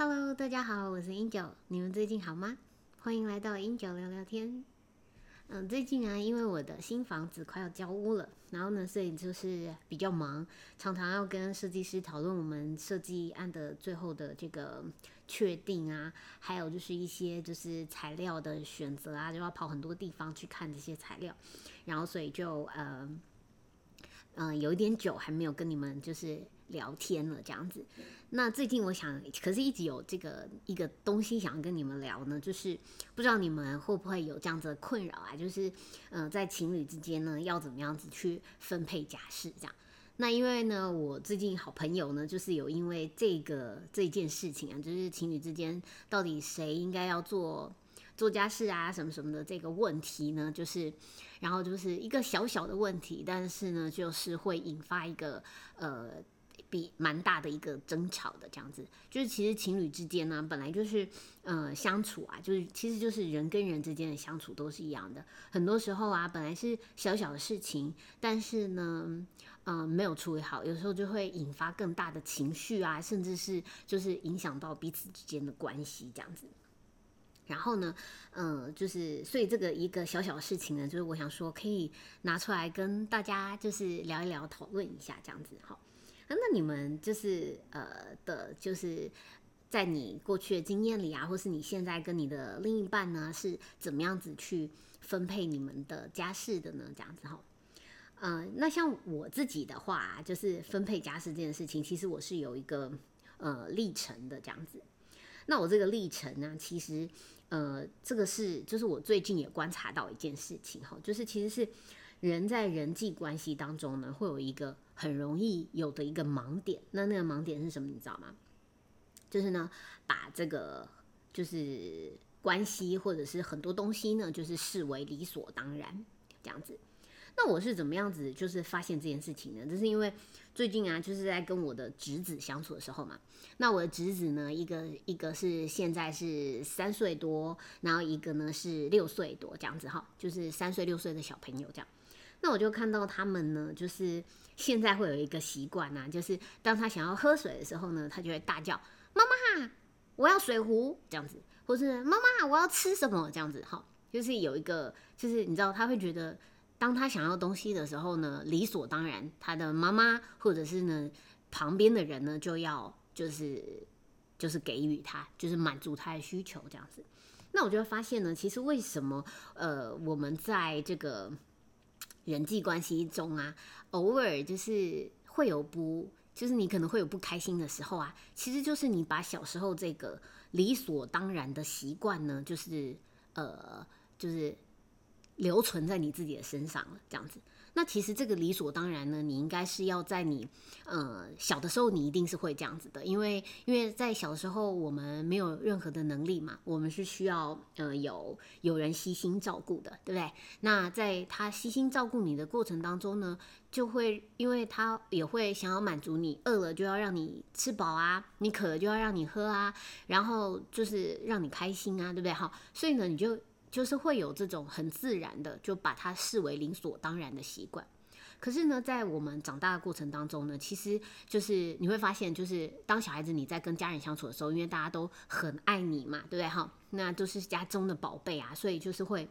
Hello，大家好，我是英九你们最近好吗？欢迎来到英九聊聊天。嗯，最近啊，因为我的新房子快要交屋了，然后呢，所以就是比较忙，常常要跟设计师讨论我们设计案的最后的这个确定啊，还有就是一些就是材料的选择啊，就要跑很多地方去看这些材料，然后所以就呃嗯有一点久还没有跟你们就是聊天了这样子。那最近我想，可是一直有这个一个东西想要跟你们聊呢，就是不知道你们会不会有这样子的困扰啊？就是，嗯，在情侣之间呢，要怎么样子去分配家事这样？那因为呢，我最近好朋友呢，就是有因为这个这件事情啊，就是情侣之间到底谁应该要做做家事啊，什么什么的这个问题呢，就是，然后就是一个小小的问题，但是呢，就是会引发一个呃。比蛮大的一个争吵的这样子，就是其实情侣之间呢，本来就是呃相处啊，就是其实就是人跟人之间的相处都是一样的。很多时候啊，本来是小小的事情，但是呢，嗯，没有处理好，有时候就会引发更大的情绪啊，甚至是就是影响到彼此之间的关系这样子。然后呢，嗯，就是所以这个一个小小的事情呢，就是我想说可以拿出来跟大家就是聊一聊，讨论一下这样子，好。那你们就是呃的，就是在你过去的经验里啊，或是你现在跟你的另一半呢，是怎么样子去分配你们的家事的呢？这样子哈，嗯，那像我自己的话，就是分配家事这件事情，其实我是有一个呃历程的这样子。那我这个历程呢，其实呃，这个是就是我最近也观察到一件事情哈，就是其实是人在人际关系当中呢，会有一个。很容易有的一个盲点，那那个盲点是什么？你知道吗？就是呢，把这个就是关系或者是很多东西呢，就是视为理所当然这样子。那我是怎么样子就是发现这件事情呢？这是因为最近啊，就是在跟我的侄子相处的时候嘛。那我的侄子呢，一个一个是现在是三岁多，然后一个呢是六岁多这样子哈，就是三岁六岁的小朋友这样。那我就看到他们呢，就是 现在会有一个习惯啊，就是当他想要喝水的时候呢，他就会大叫：“妈妈，我要水壶！”这样子，或是“妈妈，我要吃什么？”这样子，哈，就是有一个，就是你知道，他会觉得，当他想要东西的时候呢，理所当然，他的妈妈或者是呢旁边的人呢，就要就是就是给予他，就是满足他的需求，这样子。那我就会发现呢，其实为什么呃，我们在这个人际关系中啊，偶尔就是会有不，就是你可能会有不开心的时候啊，其实就是你把小时候这个理所当然的习惯呢，就是呃，就是留存在你自己的身上了，这样子。那其实这个理所当然呢，你应该是要在你呃小的时候，你一定是会这样子的，因为因为在小时候我们没有任何的能力嘛，我们是需要呃有有人悉心照顾的，对不对？那在他悉心照顾你的过程当中呢，就会因为他也会想要满足你，饿了就要让你吃饱啊，你渴了就要让你喝啊，然后就是让你开心啊，对不对？好，所以呢，你就。就是会有这种很自然的，就把它视为理所当然的习惯。可是呢，在我们长大的过程当中呢，其实就是你会发现，就是当小孩子你在跟家人相处的时候，因为大家都很爱你嘛，对不对？哈，那都是家中的宝贝啊，所以就是会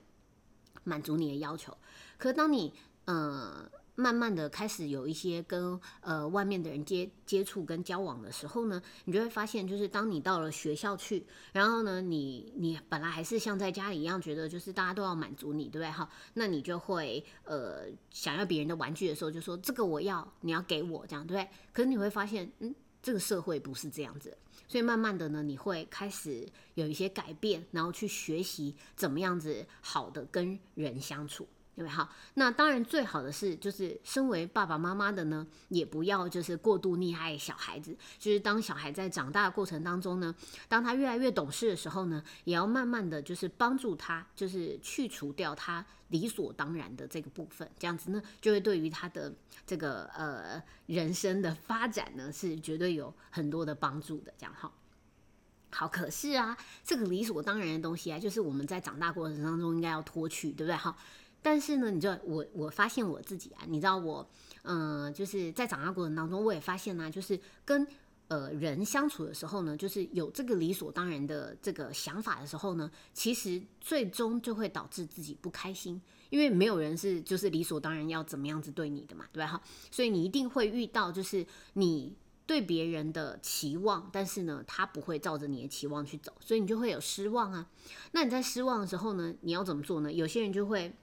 满足你的要求。可是当你，呃。慢慢的开始有一些跟呃外面的人接接触跟交往的时候呢，你就会发现，就是当你到了学校去，然后呢，你你本来还是像在家里一样，觉得就是大家都要满足你，对不对？哈，那你就会呃想要别人的玩具的时候，就说这个我要，你要给我这样，对不对？可是你会发现，嗯，这个社会不是这样子，所以慢慢的呢，你会开始有一些改变，然后去学习怎么样子好的跟人相处。对不对？好，那当然最好的是，就是身为爸爸妈妈的呢，也不要就是过度溺爱小孩子。就是当小孩在长大的过程当中呢，当他越来越懂事的时候呢，也要慢慢的就是帮助他，就是去除掉他理所当然的这个部分。这样子呢，就会对于他的这个呃人生的发展呢，是绝对有很多的帮助的。这样哈，好，可是啊，这个理所当然的东西啊，就是我们在长大过程当中应该要脱去，对不对？哈。但是呢，你知道我我发现我自己啊，你知道我，嗯，就是在长大过程当中，我也发现呢，就是跟呃人相处的时候呢，就是有这个理所当然的这个想法的时候呢，其实最终就会导致自己不开心，因为没有人是就是理所当然要怎么样子对你的嘛，对吧？哈，所以你一定会遇到就是你。对别人的期望，但是呢，他不会照着你的期望去走，所以你就会有失望啊。那你在失望的时候呢，你要怎么做呢？有些人就会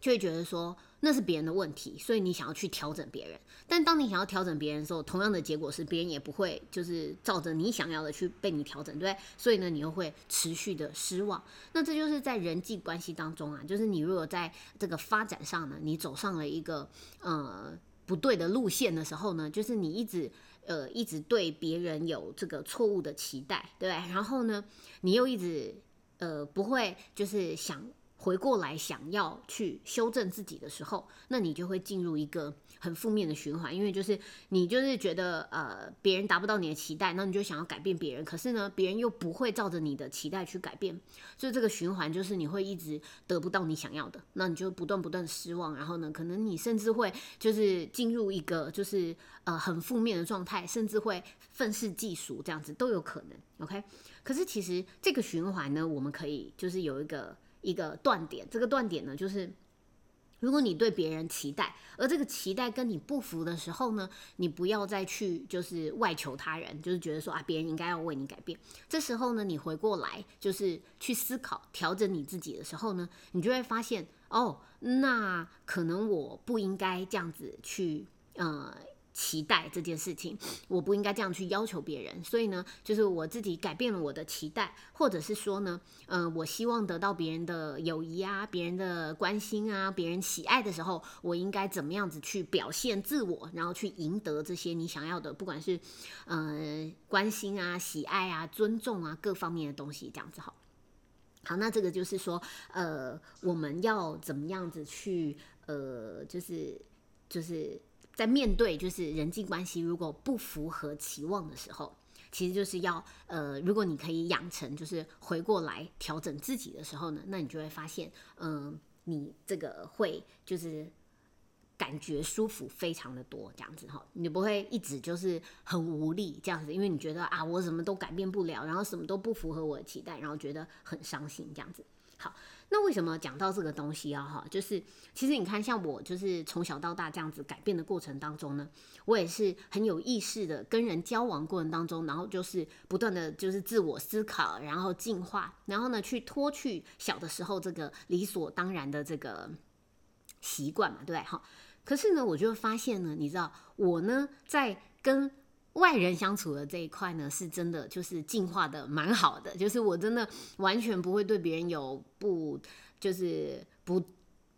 就会觉得说那是别人的问题，所以你想要去调整别人。但当你想要调整别人的时候，同样的结果是别人也不会就是照着你想要的去被你调整，对不对？所以呢，你又会持续的失望。那这就是在人际关系当中啊，就是你如果在这个发展上呢，你走上了一个呃。不对的路线的时候呢，就是你一直呃一直对别人有这个错误的期待，对不对？然后呢，你又一直呃不会就是想。回过来想要去修正自己的时候，那你就会进入一个很负面的循环，因为就是你就是觉得呃别人达不到你的期待，那你就想要改变别人，可是呢别人又不会照着你的期待去改变，所以这个循环就是你会一直得不到你想要的，那你就不断不断失望，然后呢可能你甚至会就是进入一个就是呃很负面的状态，甚至会愤世嫉俗这样子都有可能。OK，可是其实这个循环呢，我们可以就是有一个。一个断点，这个断点呢，就是如果你对别人期待，而这个期待跟你不符的时候呢，你不要再去就是外求他人，就是觉得说啊，别人应该要为你改变。这时候呢，你回过来就是去思考调整你自己的时候呢，你就会发现哦，那可能我不应该这样子去呃。期待这件事情，我不应该这样去要求别人，所以呢，就是我自己改变了我的期待，或者是说呢，嗯，我希望得到别人的友谊啊，别人的关心啊，别人喜爱的时候，我应该怎么样子去表现自我，然后去赢得这些你想要的，不管是呃关心啊、喜爱啊、尊重啊各方面的东西，这样子好。好，那这个就是说，呃，我们要怎么样子去，呃，就是就是。在面对就是人际关系如果不符合期望的时候，其实就是要呃，如果你可以养成就是回过来调整自己的时候呢，那你就会发现，嗯，你这个会就是感觉舒服非常的多，这样子哈，你不会一直就是很无力这样子，因为你觉得啊，我什么都改变不了，然后什么都不符合我的期待，然后觉得很伤心这样子。好。那为什么讲到这个东西啊？哈，就是其实你看，像我就是从小到大这样子改变的过程当中呢，我也是很有意识的跟人交往过程当中，然后就是不断的就是自我思考，然后进化，然后呢去脱去小的时候这个理所当然的这个习惯嘛，对不对？哈，可是呢，我就发现呢，你知道我呢在跟。外人相处的这一块呢，是真的就是进化的蛮好的，就是我真的完全不会对别人有不就是不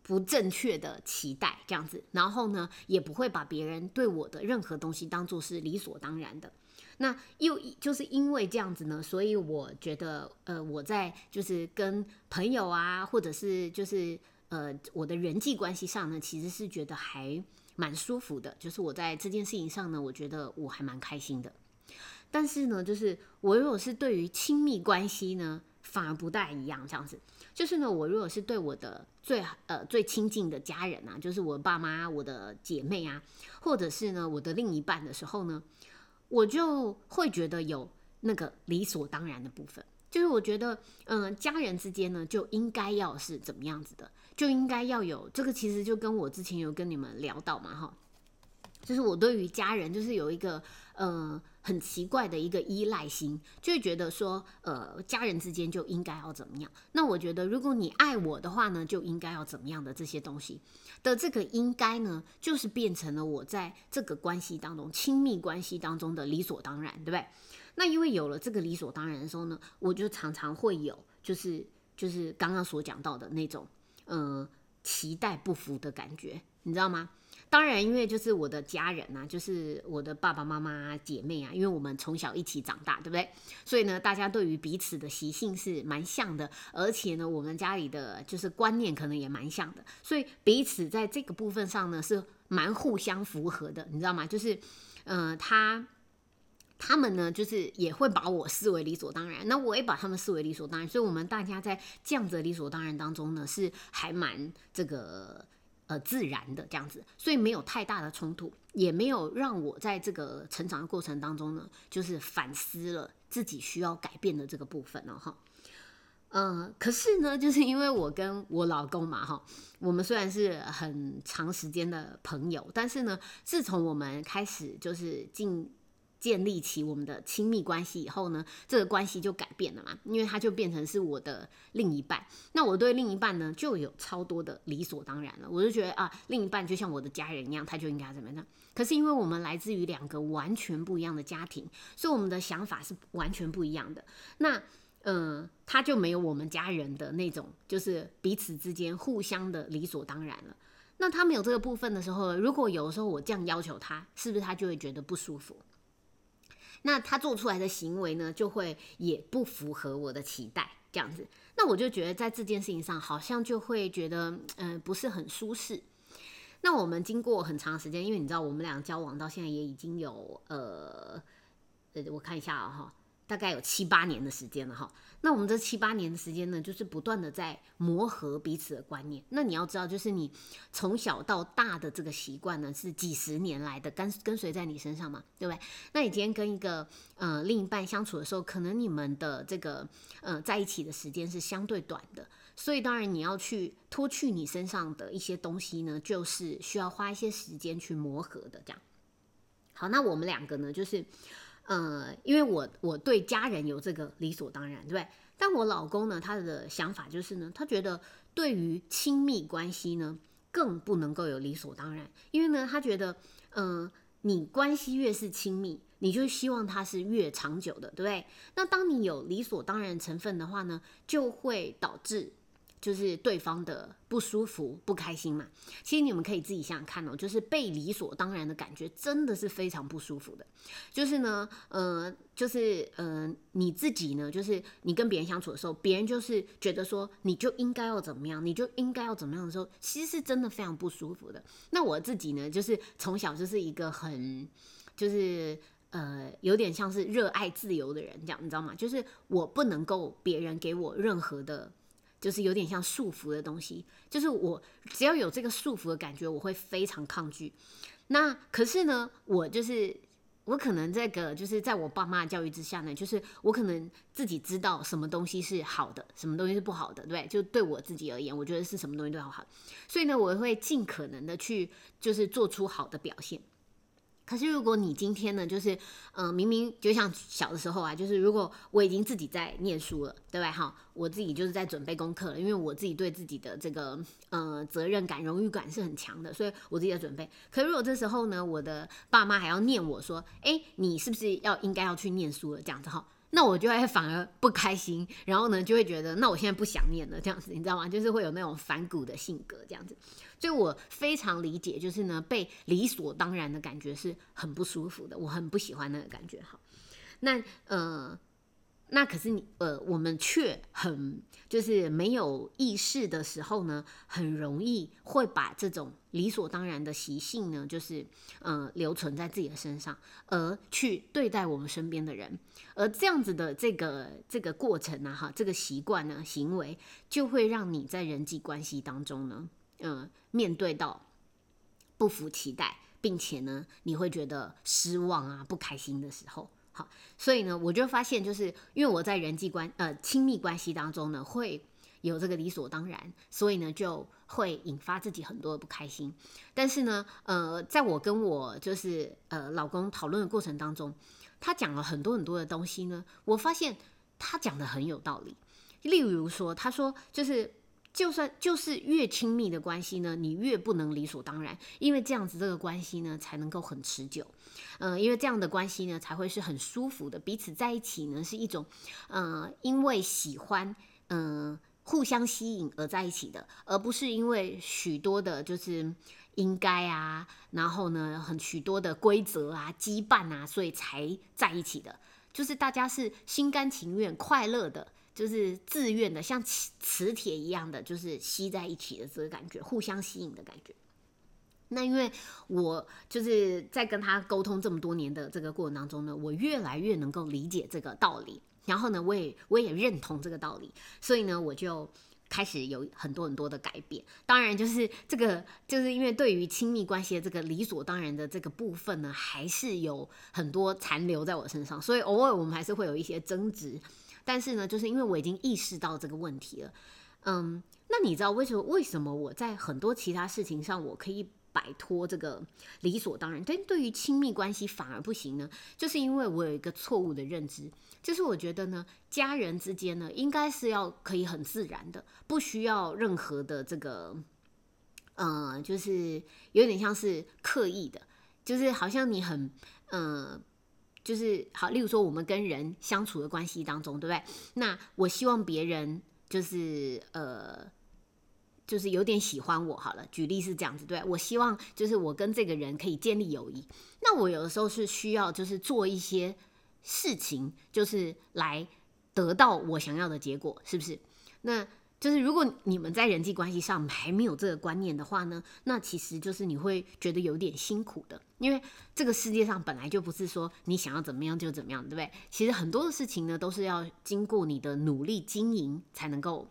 不正确的期待这样子，然后呢，也不会把别人对我的任何东西当做是理所当然的。那又就是因为这样子呢，所以我觉得呃，我在就是跟朋友啊，或者是就是呃我的人际关系上呢，其实是觉得还。蛮舒服的，就是我在这件事情上呢，我觉得我还蛮开心的。但是呢，就是我如果是对于亲密关系呢，反而不大一样。这样子，就是呢，我如果是对我的最呃最亲近的家人啊，就是我爸妈、我的姐妹啊，或者是呢我的另一半的时候呢，我就会觉得有那个理所当然的部分。就是我觉得，嗯，家人之间呢，就应该要是怎么样子的。就应该要有这个，其实就跟我之前有跟你们聊到嘛，哈，就是我对于家人就是有一个呃很奇怪的一个依赖心，就会觉得说呃家人之间就应该要怎么样。那我觉得如果你爱我的话呢，就应该要怎么样的这些东西的这个应该呢，就是变成了我在这个关系当中亲密关系当中的理所当然，对不对？那因为有了这个理所当然的时候呢，我就常常会有就是就是刚刚所讲到的那种。呃，期待不符的感觉，你知道吗？当然，因为就是我的家人呐，就是我的爸爸妈妈、姐妹啊，因为我们从小一起长大，对不对？所以呢，大家对于彼此的习性是蛮像的，而且呢，我们家里的就是观念可能也蛮像的，所以彼此在这个部分上呢是蛮互相符合的，你知道吗？就是，呃，他。他们呢，就是也会把我视为理所当然，那我也把他们视为理所当然，所以，我们大家在这样子的理所当然当中呢，是还蛮这个呃自然的这样子，所以没有太大的冲突，也没有让我在这个成长的过程当中呢，就是反思了自己需要改变的这个部分了哈。嗯，可是呢，就是因为我跟我老公嘛，哈，我们虽然是很长时间的朋友，但是呢，自从我们开始就是进建立起我们的亲密关系以后呢，这个关系就改变了嘛，因为他就变成是我的另一半，那我对另一半呢就有超多的理所当然了，我就觉得啊，另一半就像我的家人一样，他就应该怎么样？可是因为我们来自于两个完全不一样的家庭，所以我们的想法是完全不一样的。那嗯，他就没有我们家人的那种，就是彼此之间互相的理所当然了。那他没有这个部分的时候，如果有的时候我这样要求他，是不是他就会觉得不舒服？那他做出来的行为呢，就会也不符合我的期待，这样子。那我就觉得在这件事情上，好像就会觉得，嗯，不是很舒适。那我们经过很长时间，因为你知道，我们俩交往到现在也已经有，呃，呃，我看一下啊，哈。大概有七八年的时间了哈，那我们这七八年的时间呢，就是不断的在磨合彼此的观念。那你要知道，就是你从小到大的这个习惯呢，是几十年来的跟跟随在你身上嘛，对不对？那你今天跟一个呃另一半相处的时候，可能你们的这个呃在一起的时间是相对短的，所以当然你要去脱去你身上的一些东西呢，就是需要花一些时间去磨合的。这样，好，那我们两个呢，就是。呃，因为我我对家人有这个理所当然，对不对？但我老公呢，他的想法就是呢，他觉得对于亲密关系呢，更不能够有理所当然，因为呢，他觉得，嗯，你关系越是亲密，你就希望它是越长久的，对不对？那当你有理所当然成分的话呢，就会导致。就是对方的不舒服、不开心嘛。其实你们可以自己想想看哦，就是被理所当然的感觉，真的是非常不舒服的。就是呢，呃，就是呃，你自己呢，就是你跟别人相处的时候，别人就是觉得说你就应该要怎么样，你就应该要怎么样的时候，其实是真的非常不舒服的。那我自己呢，就是从小就是一个很，就是呃，有点像是热爱自由的人，这样你知道吗？就是我不能够别人给我任何的。就是有点像束缚的东西，就是我只要有这个束缚的感觉，我会非常抗拒。那可是呢，我就是我可能这个就是在我爸妈的教育之下呢，就是我可能自己知道什么东西是好的，什么东西是不好的，对，就对我自己而言，我觉得是什么东西都要好，所以呢，我会尽可能的去就是做出好的表现。可是，如果你今天呢，就是，嗯，明明就像小的时候啊，就是如果我已经自己在念书了，对吧？哈，我自己就是在准备功课了，因为我自己对自己的这个，呃，责任感、荣誉感是很强的，所以我自己在准备。可如果这时候呢，我的爸妈还要念我说，哎，你是不是要应该要去念书了？这样子哈。那我就会反而不开心，然后呢，就会觉得那我现在不想念了，这样子，你知道吗？就是会有那种反骨的性格，这样子。所以我非常理解，就是呢，被理所当然的感觉是很不舒服的，我很不喜欢那个感觉。好，那呃。那可是你呃，我们却很就是没有意识的时候呢，很容易会把这种理所当然的习性呢，就是呃留存在自己的身上，而去对待我们身边的人，而这样子的这个这个过程呢，哈，这个习惯呢，行为就会让你在人际关系当中呢，嗯，面对到不服期待，并且呢，你会觉得失望啊、不开心的时候。好，所以呢，我就发现，就是因为我在人际关呃亲密关系当中呢，会有这个理所当然，所以呢，就会引发自己很多的不开心。但是呢，呃，在我跟我就是呃老公讨论的过程当中，他讲了很多很多的东西呢，我发现他讲的很有道理。例如说，他说就是。就算就是越亲密的关系呢，你越不能理所当然，因为这样子这个关系呢才能够很持久，嗯，因为这样的关系呢才会是很舒服的，彼此在一起呢是一种，嗯，因为喜欢，嗯，互相吸引而在一起的，而不是因为许多的就是应该啊，然后呢很许多的规则啊羁绊啊，所以才在一起的，就是大家是心甘情愿、快乐的。就是自愿的，像磁铁一样的，就是吸在一起的这个感觉，互相吸引的感觉。那因为我就是在跟他沟通这么多年的这个过程当中呢，我越来越能够理解这个道理，然后呢，我也我也认同这个道理，所以呢，我就。开始有很多很多的改变。当然，就是这个，就是因为对于亲密关系的这个理所当然的这个部分呢，还是有很多残留在我身上，所以偶尔我们还是会有一些争执。但是呢，就是因为我已经意识到这个问题了，嗯，那你知道为什么？为什么我在很多其他事情上我可以摆脱这个理所当然，但对于亲密关系反而不行呢？就是因为我有一个错误的认知，就是我觉得呢，家人之间呢，应该是要可以很自然的，不需要任何的这个，呃，就是有点像是刻意的，就是好像你很，嗯。就是好，例如说我们跟人相处的关系当中，对不对？那我希望别人就是呃，就是有点喜欢我。好了，举例是这样子，对我希望就是我跟这个人可以建立友谊。那我有的时候是需要就是做一些事情，就是来得到我想要的结果，是不是？那。就是如果你们在人际关系上还没有这个观念的话呢，那其实就是你会觉得有点辛苦的，因为这个世界上本来就不是说你想要怎么样就怎么样，对不对？其实很多的事情呢，都是要经过你的努力经营才能够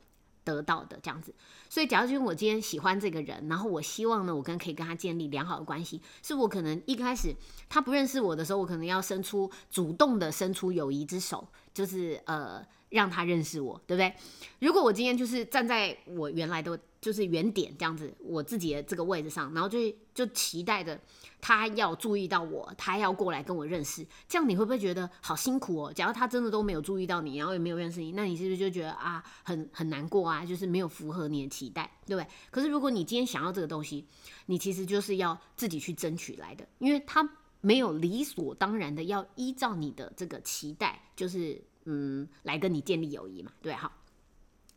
得到的，这样子。所以，假如说我今天喜欢这个人，然后我希望呢，我跟可以跟他建立良好的关系，是我可能一开始他不认识我的时候，我可能要伸出主动的伸出友谊之手，就是呃。让他认识我，对不对？如果我今天就是站在我原来的就是原点这样子，我自己的这个位置上，然后就就期待着他要注意到我，他要过来跟我认识，这样你会不会觉得好辛苦哦？假如他真的都没有注意到你，然后也没有认识你，那你是不是就觉得啊，很很难过啊？就是没有符合你的期待，对不对？可是如果你今天想要这个东西，你其实就是要自己去争取来的，因为他没有理所当然的要依照你的这个期待，就是。嗯，来跟你建立友谊嘛，对，好。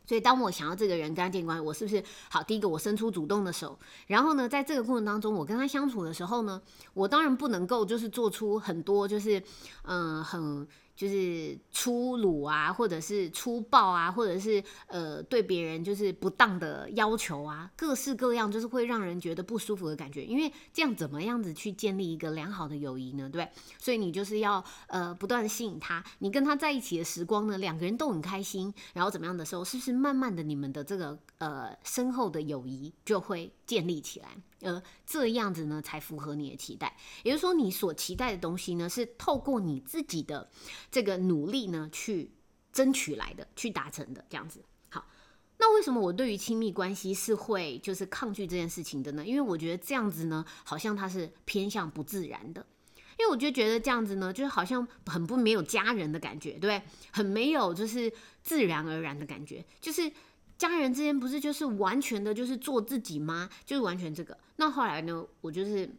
所以当我想要这个人跟他建立关系，我是不是好？第一个，我伸出主动的手，然后呢，在这个过程当中，我跟他相处的时候呢，我当然不能够就是做出很多就是嗯很。就是粗鲁啊，或者是粗暴啊，或者是呃对别人就是不当的要求啊，各式各样，就是会让人觉得不舒服的感觉。因为这样怎么样子去建立一个良好的友谊呢？对，所以你就是要呃不断吸引他，你跟他在一起的时光呢，两个人都很开心，然后怎么样的时候，是不是慢慢的你们的这个呃深厚的友谊就会建立起来？呃，这样子呢才符合你的期待，也就是说，你所期待的东西呢，是透过你自己的这个努力呢去争取来的，去达成的。这样子，好，那为什么我对于亲密关系是会就是抗拒这件事情的呢？因为我觉得这样子呢，好像它是偏向不自然的，因为我就觉得这样子呢，就是好像很不没有家人的感觉，对不对？很没有就是自然而然的感觉，就是。家人之间不是就是完全的，就是做自己吗？就是完全这个。那后来呢，我就是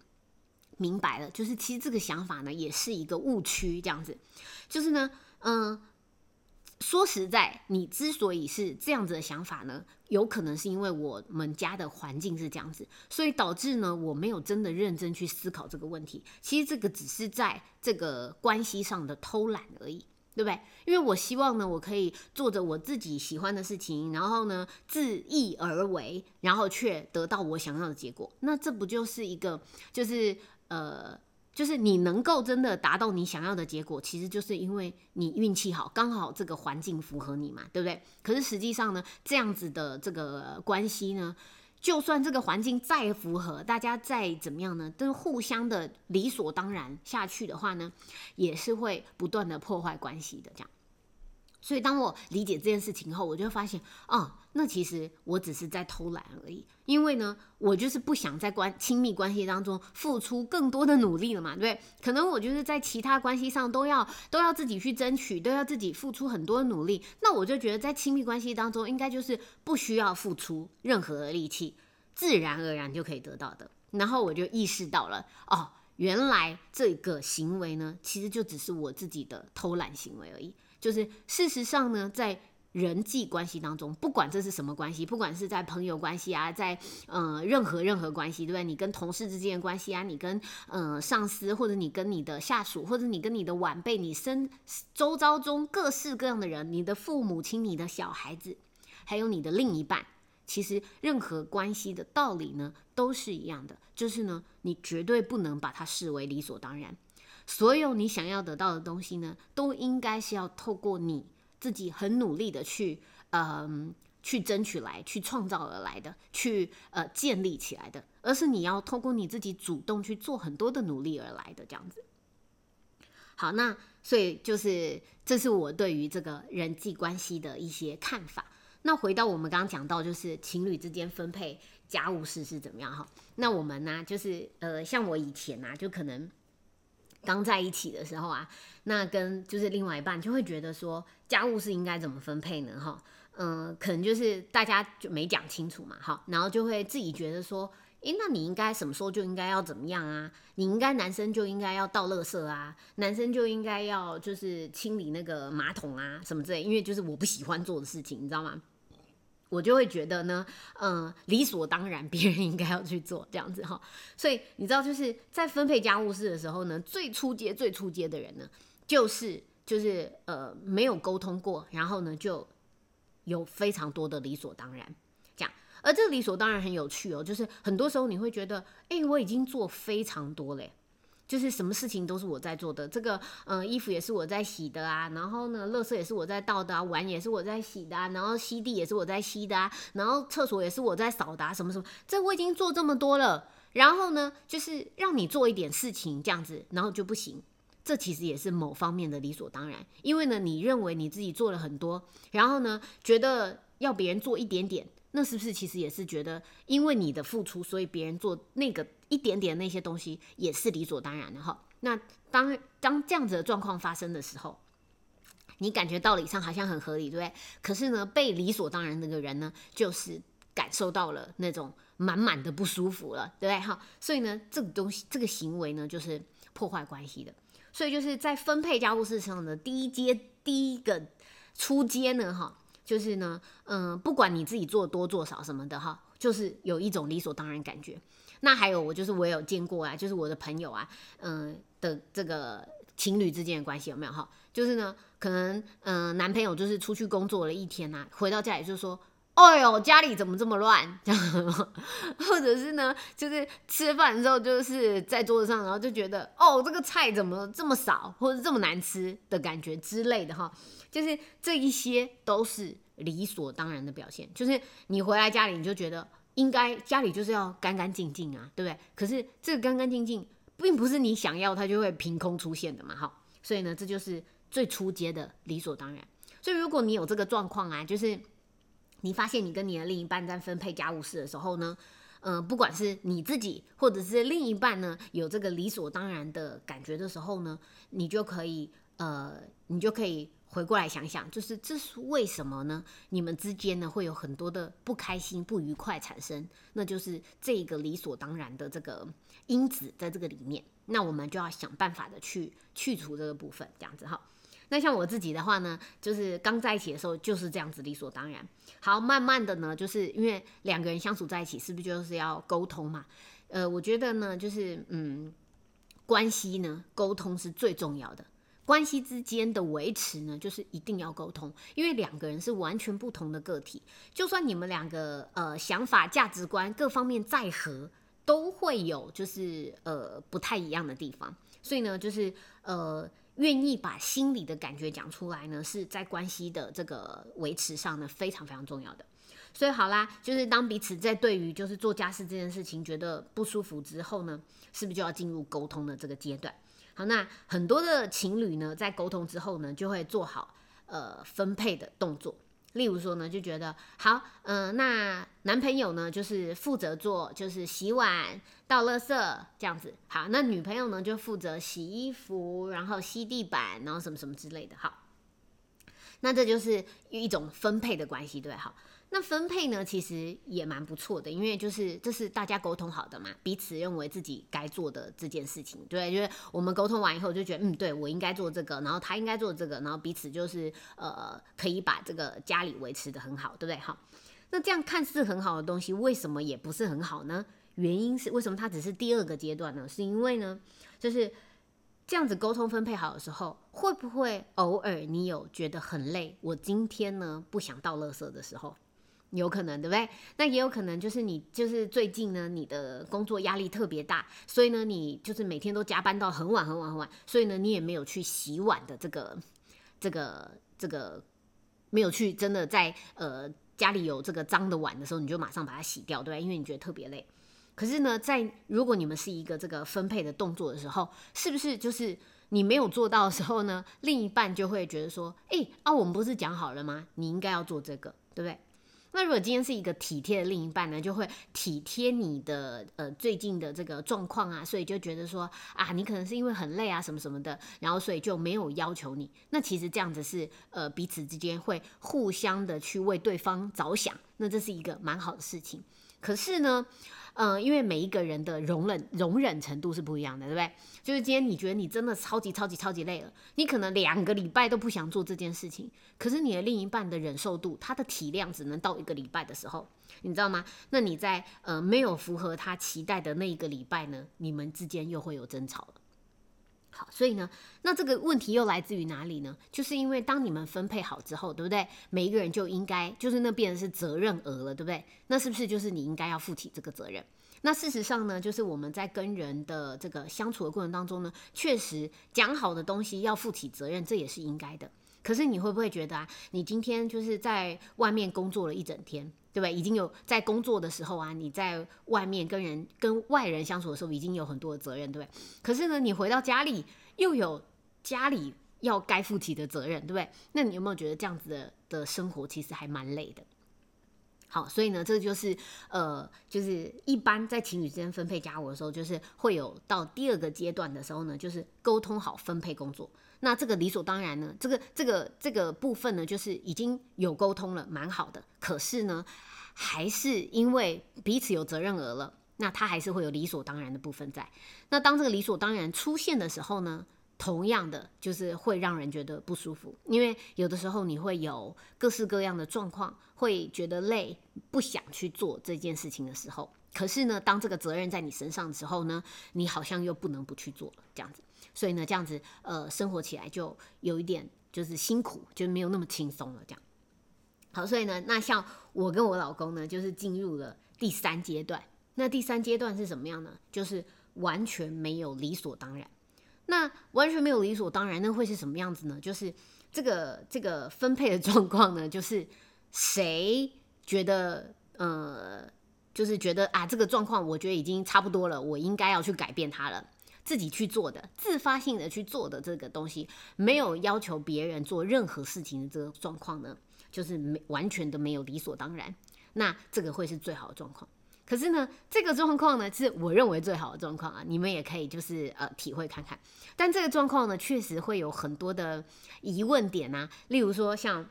明白了，就是其实这个想法呢，也是一个误区。这样子，就是呢，嗯，说实在，你之所以是这样子的想法呢，有可能是因为我们家的环境是这样子，所以导致呢，我没有真的认真去思考这个问题。其实这个只是在这个关系上的偷懒而已。对不对？因为我希望呢，我可以做着我自己喜欢的事情，然后呢，自意而为，然后却得到我想要的结果。那这不就是一个，就是呃，就是你能够真的达到你想要的结果，其实就是因为你运气好，刚好这个环境符合你嘛，对不对？可是实际上呢，这样子的这个关系呢？就算这个环境再符合，大家再怎么样呢，都互相的理所当然下去的话呢，也是会不断的破坏关系的。这样，所以当我理解这件事情后，我就发现，哦，那其实我只是在偷懒而已。因为呢，我就是不想在关亲密关系当中付出更多的努力了嘛，对不对？可能我就是在其他关系上都要都要自己去争取，都要自己付出很多努力。那我就觉得在亲密关系当中，应该就是不需要付出任何的力气，自然而然就可以得到的。然后我就意识到了，哦，原来这个行为呢，其实就只是我自己的偷懒行为而已。就是事实上呢，在人际关系当中，不管这是什么关系，不管是在朋友关系啊，在呃任何任何关系，对不对？你跟同事之间的关系啊，你跟呃上司，或者你跟你的下属，或者你跟你的晚辈，你身周遭中各式各样的人，你的父母亲、你的小孩子，还有你的另一半，其实任何关系的道理呢，都是一样的，就是呢，你绝对不能把它视为理所当然。所有你想要得到的东西呢，都应该是要透过你。自己很努力的去，嗯，去争取来、去创造而来的、去呃建立起来的，而是你要透过你自己主动去做很多的努力而来的这样子。好，那所以就是这是我对于这个人际关系的一些看法。那回到我们刚刚讲到，就是情侣之间分配家务事是怎么样哈？那我们呢，就是呃，像我以前啊，就可能刚在一起的时候啊，那跟就是另外一半就会觉得说，家务事应该怎么分配呢？哈，嗯，可能就是大家就没讲清楚嘛，哈，然后就会自己觉得说。诶，那你应该什么时候就应该要怎么样啊？你应该男生就应该要倒垃圾啊，男生就应该要就是清理那个马桶啊什么之类，因为就是我不喜欢做的事情，你知道吗？我就会觉得呢，嗯，理所当然，别人应该要去做这样子哈。所以你知道，就是在分配家务事的时候呢，最初阶、最初阶的人呢，就是就是呃没有沟通过，然后呢就有非常多的理所当然。而这个理所当然很有趣哦，就是很多时候你会觉得，哎，我已经做非常多嘞，就是什么事情都是我在做的，这个，嗯，衣服也是我在洗的啊，然后呢，垃圾也是我在倒的啊，碗也是我在洗的啊，然后吸地也是我在吸的啊，然后厕所也是我在扫的啊，什么什么，这我已经做这么多了，然后呢，就是让你做一点事情这样子，然后就不行，这其实也是某方面的理所当然，因为呢，你认为你自己做了很多，然后呢，觉得要别人做一点点。那是不是其实也是觉得，因为你的付出，所以别人做那个一点点那些东西也是理所当然的哈？那当当这样子的状况发生的时候，你感觉道理上好像很合理，对不对？可是呢，被理所当然那个人呢，就是感受到了那种满满的不舒服了，对不对？哈，所以呢，这个东西这个行为呢，就是破坏关系的。所以就是在分配家务事上的第一阶第一个出阶呢，哈。就是呢，嗯，不管你自己做多做少什么的哈，就是有一种理所当然感觉。那还有我就是我有见过啊，就是我的朋友啊，嗯的这个情侣之间的关系有没有哈？就是呢，可能嗯男朋友就是出去工作了一天呐，回到家里就说，哎呦家里怎么这么乱？或者是呢，就是吃饭的时候就是在桌子上，然后就觉得哦这个菜怎么这么少，或者这么难吃的感觉之类的哈。就是这一些都是理所当然的表现，就是你回来家里你就觉得应该家里就是要干干净净啊，对不对？可是这个干干净净并不是你想要它就会凭空出现的嘛，哈。所以呢，这就是最初阶的理所当然。所以如果你有这个状况啊，就是你发现你跟你的另一半在分配家务事的时候呢，嗯，不管是你自己或者是另一半呢，有这个理所当然的感觉的时候呢，你就可以呃，你就可以。回过来想想，就是这是为什么呢？你们之间呢会有很多的不开心、不愉快产生，那就是这个理所当然的这个因子在这个里面。那我们就要想办法的去去除这个部分，这样子哈。那像我自己的话呢，就是刚在一起的时候就是这样子理所当然。好，慢慢的呢，就是因为两个人相处在一起，是不是就是要沟通嘛？呃，我觉得呢，就是嗯，关系呢，沟通是最重要的。关系之间的维持呢，就是一定要沟通，因为两个人是完全不同的个体，就算你们两个呃想法、价值观各方面再合，都会有就是呃不太一样的地方。所以呢，就是呃愿意把心里的感觉讲出来呢，是在关系的这个维持上呢非常非常重要的。所以好啦，就是当彼此在对于就是做家事这件事情觉得不舒服之后呢，是不是就要进入沟通的这个阶段？好，那很多的情侣呢，在沟通之后呢，就会做好呃分配的动作。例如说呢，就觉得好，嗯，那男朋友呢，就是负责做就是洗碗、倒垃圾这样子。好，那女朋友呢，就负责洗衣服，然后吸地板，然后什么什么之类的。好，那这就是一种分配的关系，对好。那分配呢，其实也蛮不错的，因为就是这是大家沟通好的嘛，彼此认为自己该做的这件事情，对，就是我们沟通完以后就觉得，嗯，对我应该做这个，然后他应该做这个，然后彼此就是呃，可以把这个家里维持的很好，对不对？好，那这样看似很好的东西，为什么也不是很好呢？原因是为什么它只是第二个阶段呢？是因为呢，就是这样子沟通分配好的时候，会不会偶尔你有觉得很累？我今天呢不想倒垃圾的时候。有可能，对不对？那也有可能就是你，就是最近呢，你的工作压力特别大，所以呢，你就是每天都加班到很晚很晚很晚，所以呢，你也没有去洗碗的这个、这个、这个，没有去真的在呃家里有这个脏的碗的时候，你就马上把它洗掉，对吧？因为你觉得特别累。可是呢，在如果你们是一个这个分配的动作的时候，是不是就是你没有做到的时候呢？另一半就会觉得说，哎啊，我们不是讲好了吗？你应该要做这个，对不对？那如果今天是一个体贴的另一半呢，就会体贴你的呃最近的这个状况啊，所以就觉得说啊，你可能是因为很累啊什么什么的，然后所以就没有要求你。那其实这样子是呃彼此之间会互相的去为对方着想，那这是一个蛮好的事情。可是呢？嗯，因为每一个人的容忍容忍程度是不一样的，对不对？就是今天你觉得你真的超级超级超级累了，你可能两个礼拜都不想做这件事情，可是你的另一半的忍受度，他的体谅只能到一个礼拜的时候，你知道吗？那你在呃没有符合他期待的那一个礼拜呢，你们之间又会有争吵了。好，所以呢，那这个问题又来自于哪里呢？就是因为当你们分配好之后，对不对？每一个人就应该，就是那变成是责任额了，对不对？那是不是就是你应该要负起这个责任？那事实上呢，就是我们在跟人的这个相处的过程当中呢，确实讲好的东西要负起责任，这也是应该的。可是你会不会觉得啊，你今天就是在外面工作了一整天？对不对？已经有在工作的时候啊，你在外面跟人、跟外人相处的时候，已经有很多的责任，对不对？可是呢，你回到家里又有家里要该负起的责任，对不对？那你有没有觉得这样子的的生活其实还蛮累的？好，所以呢，这就是呃，就是一般在情侣之间分配家务的时候，就是会有到第二个阶段的时候呢，就是沟通好分配工作。那这个理所当然呢，这个这个这个部分呢，就是已经有沟通了，蛮好的。可是呢，还是因为彼此有责任额了，那他还是会有理所当然的部分在。那当这个理所当然出现的时候呢，同样的就是会让人觉得不舒服，因为有的时候你会有各式各样的状况，会觉得累，不想去做这件事情的时候。可是呢，当这个责任在你身上的时候呢，你好像又不能不去做了，这样子。所以呢，这样子呃，生活起来就有一点就是辛苦，就没有那么轻松了。这样好，所以呢，那像我跟我老公呢，就是进入了第三阶段。那第三阶段是什么样呢？就是完全没有理所当然。那完全没有理所当然，那会是什么样子呢？就是这个这个分配的状况呢，就是谁觉得呃，就是觉得啊，这个状况我觉得已经差不多了，我应该要去改变它了。自己去做的，自发性的去做的这个东西，没有要求别人做任何事情的这个状况呢，就是没完全的没有理所当然。那这个会是最好的状况。可是呢，这个状况呢，是我认为最好的状况啊，你们也可以就是呃体会看看。但这个状况呢，确实会有很多的疑问点啊，例如说像。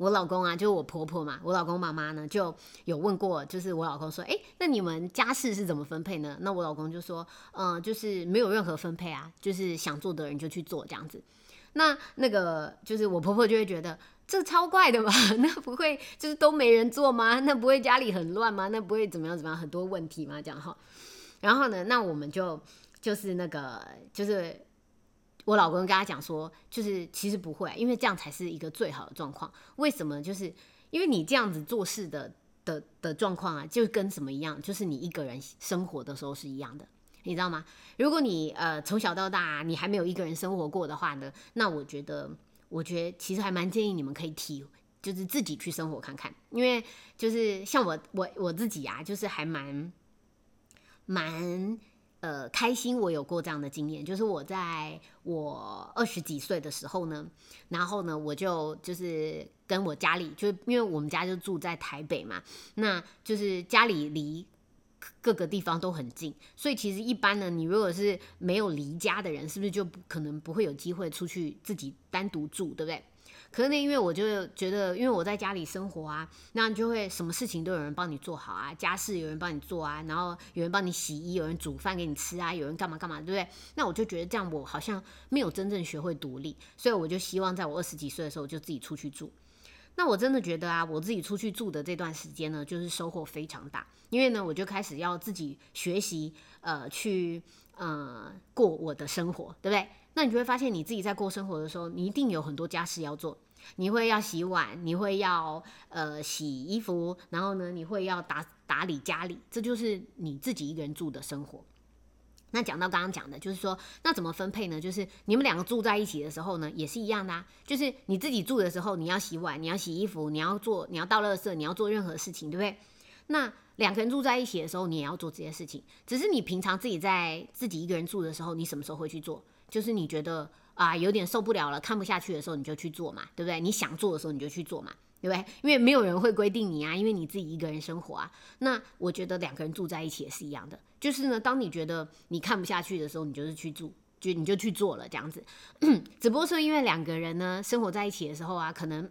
我老公啊，就是我婆婆嘛。我老公妈妈呢，就有问过，就是我老公说：“哎，那你们家事是怎么分配呢？”那我老公就说：“嗯，就是没有任何分配啊，就是想做的人就去做这样子。”那那个就是我婆婆就会觉得这超怪的吧？那不会就是都没人做吗？那不会家里很乱吗？那不会怎么样怎么样很多问题吗？这样哈。然后呢，那我们就就是那个就是。我老公跟他讲说，就是其实不会，因为这样才是一个最好的状况。为什么？就是因为你这样子做事的的的状况啊，就跟什么一样，就是你一个人生活的时候是一样的，你知道吗？如果你呃从小到大你还没有一个人生活过的话呢，那我觉得，我觉得其实还蛮建议你们可以体，就是自己去生活看看，因为就是像我我我自己啊，就是还蛮蛮。呃，开心，我有过这样的经验，就是我在我二十几岁的时候呢，然后呢，我就就是跟我家里，就是因为我们家就住在台北嘛，那就是家里离各个地方都很近，所以其实一般呢，你如果是没有离家的人，是不是就不可能不会有机会出去自己单独住，对不对？可是呢，因为我就觉得，因为我在家里生活啊，那就会什么事情都有人帮你做好啊，家事有人帮你做啊，然后有人帮你洗衣，有人煮饭给你吃啊，有人干嘛干嘛，对不对？那我就觉得这样，我好像没有真正学会独立，所以我就希望在我二十几岁的时候就自己出去住。那我真的觉得啊，我自己出去住的这段时间呢，就是收获非常大，因为呢，我就开始要自己学习，呃，去呃过我的生活，对不对？那你就会发现，你自己在过生活的时候，你一定有很多家事要做。你会要洗碗，你会要呃洗衣服，然后呢，你会要打打理家里，这就是你自己一个人住的生活。那讲到刚刚讲的，就是说，那怎么分配呢？就是你们两个住在一起的时候呢，也是一样的啊。就是你自己住的时候，你要洗碗，你要洗衣服，你要做，你要倒垃圾，你要做任何事情，对不对？那两个人住在一起的时候，你也要做这些事情。只是你平常自己在自己一个人住的时候，你什么时候会去做？就是你觉得啊有点受不了了，看不下去的时候，你就去做嘛，对不对？你想做的时候，你就去做嘛。对不对？因为没有人会规定你啊，因为你自己一个人生活啊。那我觉得两个人住在一起也是一样的，就是呢，当你觉得你看不下去的时候，你就是去住，就你就去做了这样子。只不过说，因为两个人呢生活在一起的时候啊，可能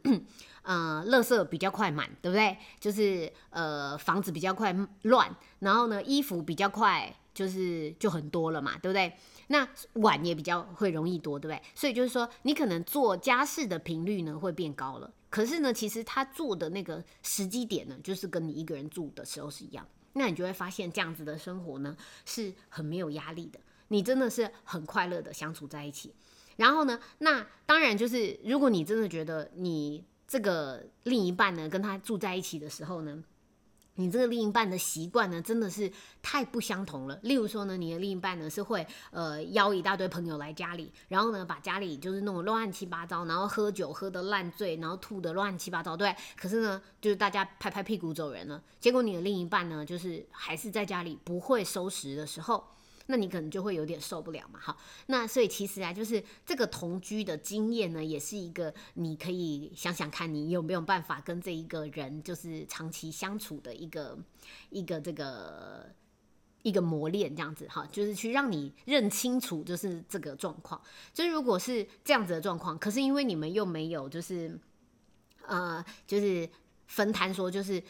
呃，垃圾比较快满，对不对？就是呃，房子比较快乱，然后呢，衣服比较快，就是就很多了嘛，对不对？那碗也比较会容易多，对不对？所以就是说，你可能做家事的频率呢会变高了。可是呢，其实他做的那个时机点呢，就是跟你一个人住的时候是一样。那你就会发现，这样子的生活呢，是很没有压力的。你真的是很快乐的相处在一起。然后呢，那当然就是，如果你真的觉得你这个另一半呢，跟他住在一起的时候呢，你这个另一半的习惯呢，真的是太不相同了。例如说呢，你的另一半呢是会呃邀一大堆朋友来家里，然后呢把家里就是弄得乱七八糟，然后喝酒喝得烂醉，然后吐得乱七八糟，对。可是呢，就是大家拍拍屁股走人了。结果你的另一半呢，就是还是在家里不会收拾的时候。那你可能就会有点受不了嘛，好，那所以其实啊，就是这个同居的经验呢，也是一个你可以想想看你有没有办法跟这一个人就是长期相处的一个一个这个一个磨练，这样子哈，就是去让你认清楚就是这个状况，就是如果是这样子的状况，可是因为你们又没有就是呃就是分摊说就是。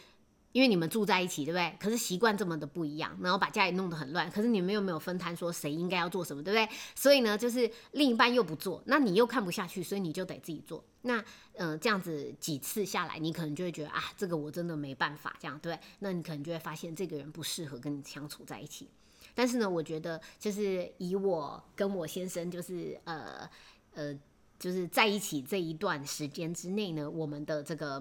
因为你们住在一起，对不对？可是习惯这么的不一样，然后把家里弄得很乱。可是你们又没有分摊，说谁应该要做什么，对不对？所以呢，就是另一半又不做，那你又看不下去，所以你就得自己做。那嗯，这样子几次下来，你可能就会觉得啊，这个我真的没办法，这样对。那你可能就会发现这个人不适合跟你相处在一起。但是呢，我觉得就是以我跟我先生，就是呃呃。就是在一起这一段时间之内呢，我们的这个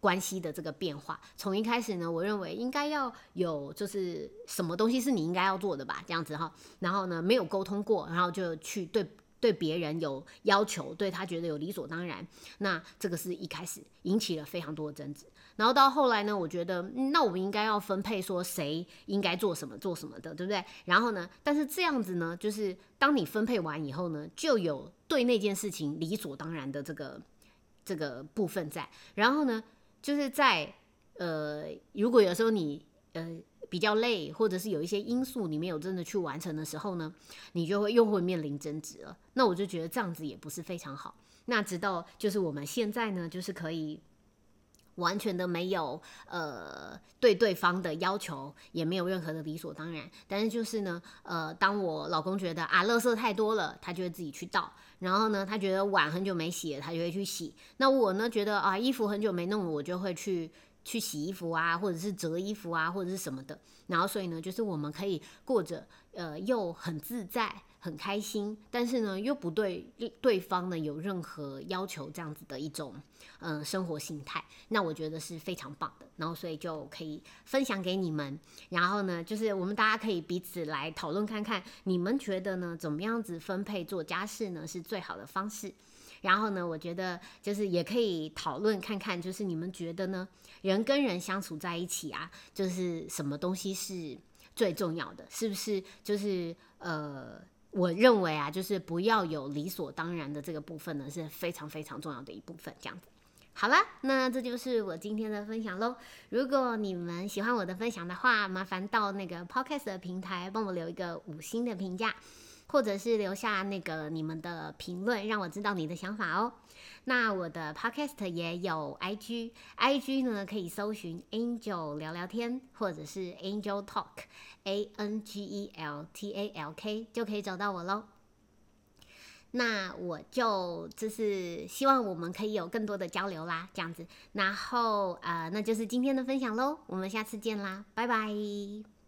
关系的这个变化，从一开始呢，我认为应该要有就是什么东西是你应该要做的吧，这样子哈，然后呢没有沟通过，然后就去对对别人有要求，对他觉得有理所当然，那这个是一开始引起了非常多的争执。然后到后来呢，我觉得那我们应该要分配说谁应该做什么做什么的，对不对？然后呢，但是这样子呢，就是当你分配完以后呢，就有对那件事情理所当然的这个这个部分在。然后呢，就是在呃，如果有时候你呃比较累，或者是有一些因素你没有真的去完成的时候呢，你就会又会面临争执了。那我就觉得这样子也不是非常好。那直到就是我们现在呢，就是可以。完全的没有，呃，对对方的要求也没有任何的理所当然。但是就是呢，呃，当我老公觉得啊，垃圾太多了，他就会自己去倒。然后呢，他觉得碗很久没洗了，他就会去洗。那我呢，觉得啊，衣服很久没弄了，我就会去去洗衣服啊，或者是折衣服啊，或者是什么的。然后所以呢，就是我们可以过着，呃，又很自在。很开心，但是呢，又不对对方呢有任何要求，这样子的一种嗯生活心态，那我觉得是非常棒的。然后所以就可以分享给你们，然后呢，就是我们大家可以彼此来讨论看看，你们觉得呢，怎么样子分配做家事呢是最好的方式？然后呢，我觉得就是也可以讨论看看，就是你们觉得呢，人跟人相处在一起啊，就是什么东西是最重要的？是不是就是呃？我认为啊，就是不要有理所当然的这个部分呢，是非常非常重要的一部分。这样子，好了，那这就是我今天的分享喽。如果你们喜欢我的分享的话，麻烦到那个 Podcast 的平台帮我留一个五星的评价。或者是留下那个你们的评论，让我知道你的想法哦。那我的 podcast 也有 IG，IG 呢可以搜寻 Angel 聊聊天，或者是 Angel Talk，A N G E L T A L K 就可以找到我喽。那我就就是希望我们可以有更多的交流啦，这样子。然后呃，那就是今天的分享喽，我们下次见啦，拜拜。